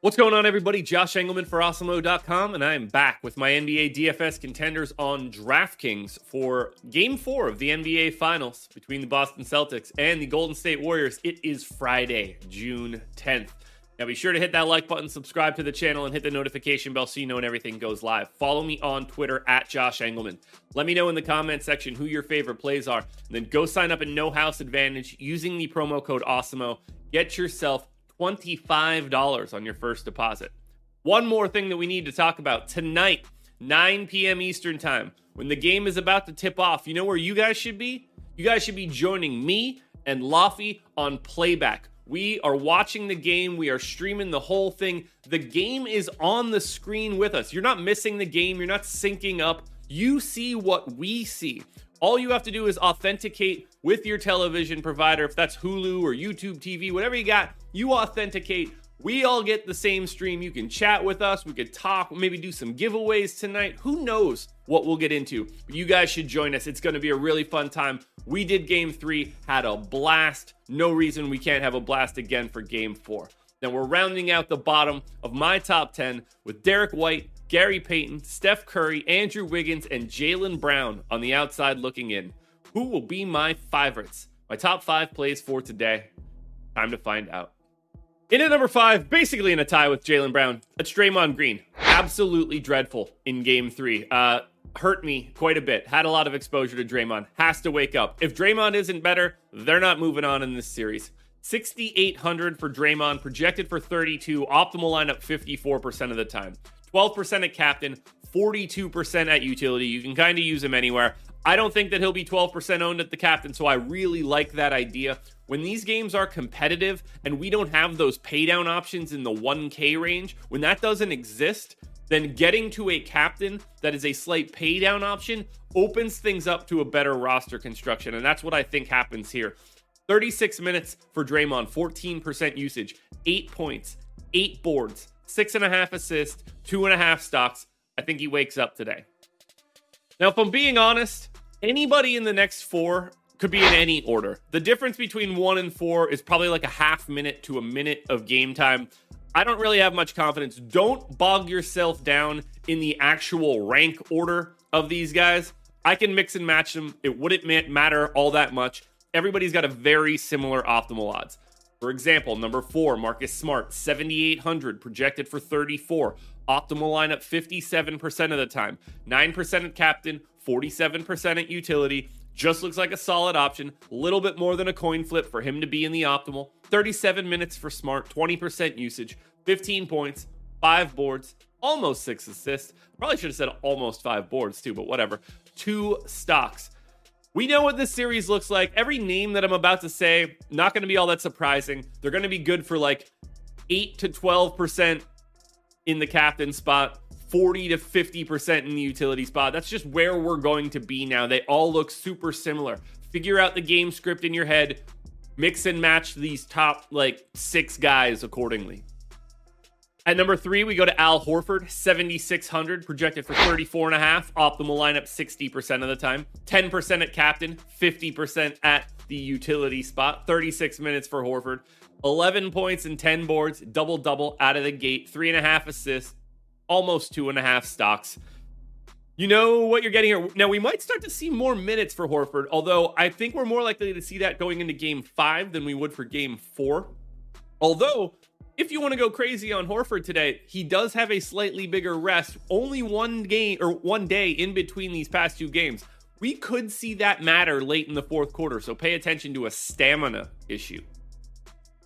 What's going on, everybody? Josh Engleman for Awesemo.com, and I am back with my NBA DFS contenders on DraftKings for Game 4 of the NBA Finals between the Boston Celtics and the Golden State Warriors. It is Friday, June 10th. Now be sure to hit that like button, subscribe to the channel, and hit the notification bell so you know when everything goes live. Follow me on Twitter at Josh Engleman. Let me know in the comment section who your favorite plays are, and then go sign up in No House Advantage using the promo code AWESEMO. Get yourself $25 on your first deposit. One more thing that we need to talk about tonight, 9 p.m. Eastern Time, when the game is about to tip off. You know where you guys should be? You guys should be joining me and Laffy on playback. We are watching the game. We are streaming the whole thing. The game is on the screen with us. You're not missing the game. You're not syncing up. You see what we see. All you have to do is authenticate with your television provider. If that's Hulu or YouTube TV, whatever you got, you authenticate. We all get the same stream. You can chat with us. We could talk, maybe do some giveaways tonight. Who knows what we'll get into? But you guys should join us. It's going to be a really fun time. We did game three, had a blast. No reason we can't have a blast again for game four. Now we're rounding out the bottom of my top 10 with Derrick White, Gary Payton, Steph Curry, Andrew Wiggins, and Jaylen Brown on the outside looking in. Who will be my favorites? My top five plays for today. Time to find out. In at number five, basically in a tie with Jaylen Brown, it's Draymond Green. Absolutely dreadful in game three. Uh, hurt me quite a bit. Had a lot of exposure to Draymond. Has to wake up. If Draymond isn't better, they're not moving on in this series. 6,800 for Draymond, projected for 32, optimal lineup 54% of the time. 12% at captain, 42% at utility. You can kind of use him anywhere. I don't think that he'll be 12% owned at the captain, so I really like that idea. When these games are competitive and we don't have those paydown options in the 1K range, when that doesn't exist, then getting to a captain that is a slight paydown option opens things up to a better roster construction. And that's what I think happens here. 36 minutes for Draymond, 14% usage, eight points, eight boards, six and a half assists, two and a half stocks. I think he wakes up today. Now, if I'm being honest, anybody in the next four could be in any order. The difference between one and four is probably like a half minute to a minute of game time. I don't really have much confidence. Don't bog yourself down in the actual rank order of these guys. I can mix and match them. It wouldn't matter all that much. Everybody's got a very similar optimal odds. For example, number four, Marcus Smart, 7,800, projected for 34. Optimal lineup 57% of the time. 9% at captain, 47% at utility. Just looks like a solid option. A little bit more than a coin flip for him to be in the optimal. 37 minutes for Smart, 20% usage, 15 points, 5 boards, almost 6 assists. Probably should have said almost 5 boards too, but whatever. 2 stocks. We know what this series looks like. Every name that I'm about to say, not going to be all that surprising. They're going to be good for like 8 to 12% in the captain spot, 40 to 50% in the utility spot. That's just where we're going to be now. They all look super similar. Figure out the game script in your head, mix and match these top like six guys accordingly. At number three, we go to Al Horford, 7,600, projected for 34 and a half. Optimal lineup 60% of the time. 10% at captain, 50% at the utility spot. 36 minutes for Horford. 11 points and 10 boards, double double out of the gate. Three and a half assists, almost two and a half stocks. You know what you're getting here. Now, we might start to see more minutes for Horford, although I think we're more likely to see that going into game five than we would for game four. Although if you want to go crazy on Horford today, he does have a slightly bigger rest, only one game or one day in between these past two games. We could see that matter late in the fourth quarter, so pay attention to a stamina issue.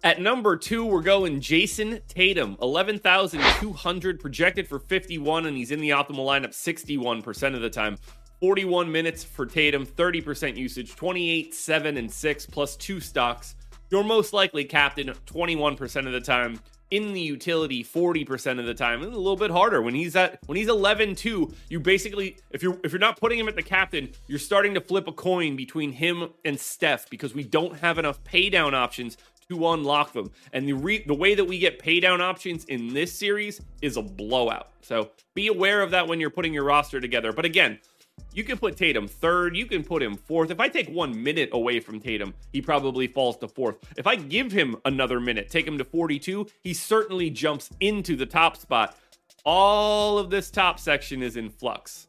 At number two, we're going Jayson Tatum, 11,200 projected for 51, and he's in the optimal lineup 61% of the time. 41 minutes for Tatum, 30% usage, 28, 7, and 6, plus two stocks. You're most likely captain 21% of the time in the utility 40% of the time. It's a little bit harder when he's at when he's 11-2. You basically if you're if you're not putting him at the captain, you're starting to flip a coin between him and Steph because we don't have enough pay down options to unlock them. And the re- the way that we get pay down options in this series is a blowout. So be aware of that when you're putting your roster together. But again, You can put Tatum third. You can put him fourth. If I take one minute away from Tatum, he probably falls to fourth. If I give him another minute, take him to 42, he certainly jumps into the top spot. All of this top section is in flux.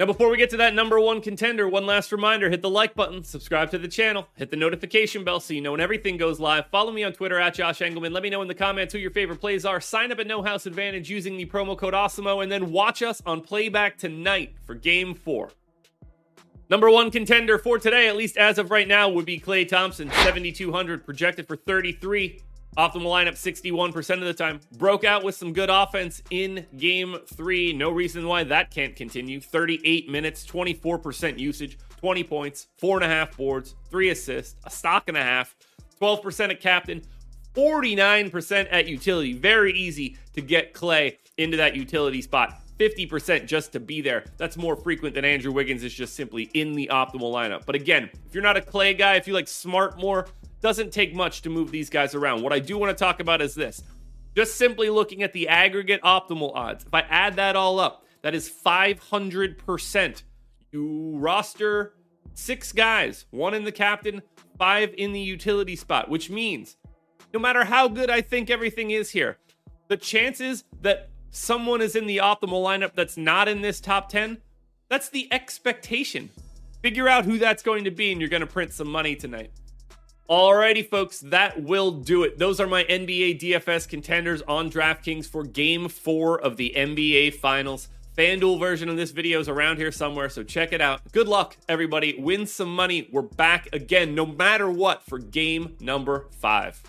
Now, before we get to that number one contender, one last reminder hit the like button, subscribe to the channel, hit the notification bell so you know when everything goes live. Follow me on Twitter at Josh Engleman. Let me know in the comments who your favorite plays are. Sign up at No House Advantage using the promo code AWESEMO, and then watch us on playback tonight for game four. Number one contender for today, at least as of right now, would be Klay Thompson, 7,200, projected for 33. Optimal lineup 61% of the time. Broke out with some good offense in game three. No reason why that can't continue. 38 minutes, 24% usage, 20 points, four and a half boards, three assists, a stock and a half, 12% at captain, 49% at utility. Very easy to get Klay into that utility spot. 50% just to be there. That's more frequent than Andrew Wiggins is just simply in the optimal lineup. But again, if you're not a Klay guy, if you like smart more, doesn't take much to move these guys around. What I do want to talk about is this just simply looking at the aggregate optimal odds. If I add that all up, that is 500%. You roster six guys, one in the captain, five in the utility spot, which means no matter how good I think everything is here, the chances that someone is in the optimal lineup that's not in this top 10, that's the expectation. Figure out who that's going to be, and you're going to print some money tonight. Alrighty, folks, that will do it. Those are my NBA DFS contenders on DraftKings for game four of the NBA Finals. FanDuel version of this video is around here somewhere, so check it out. Good luck, everybody. Win some money. We're back again, no matter what, for game number five.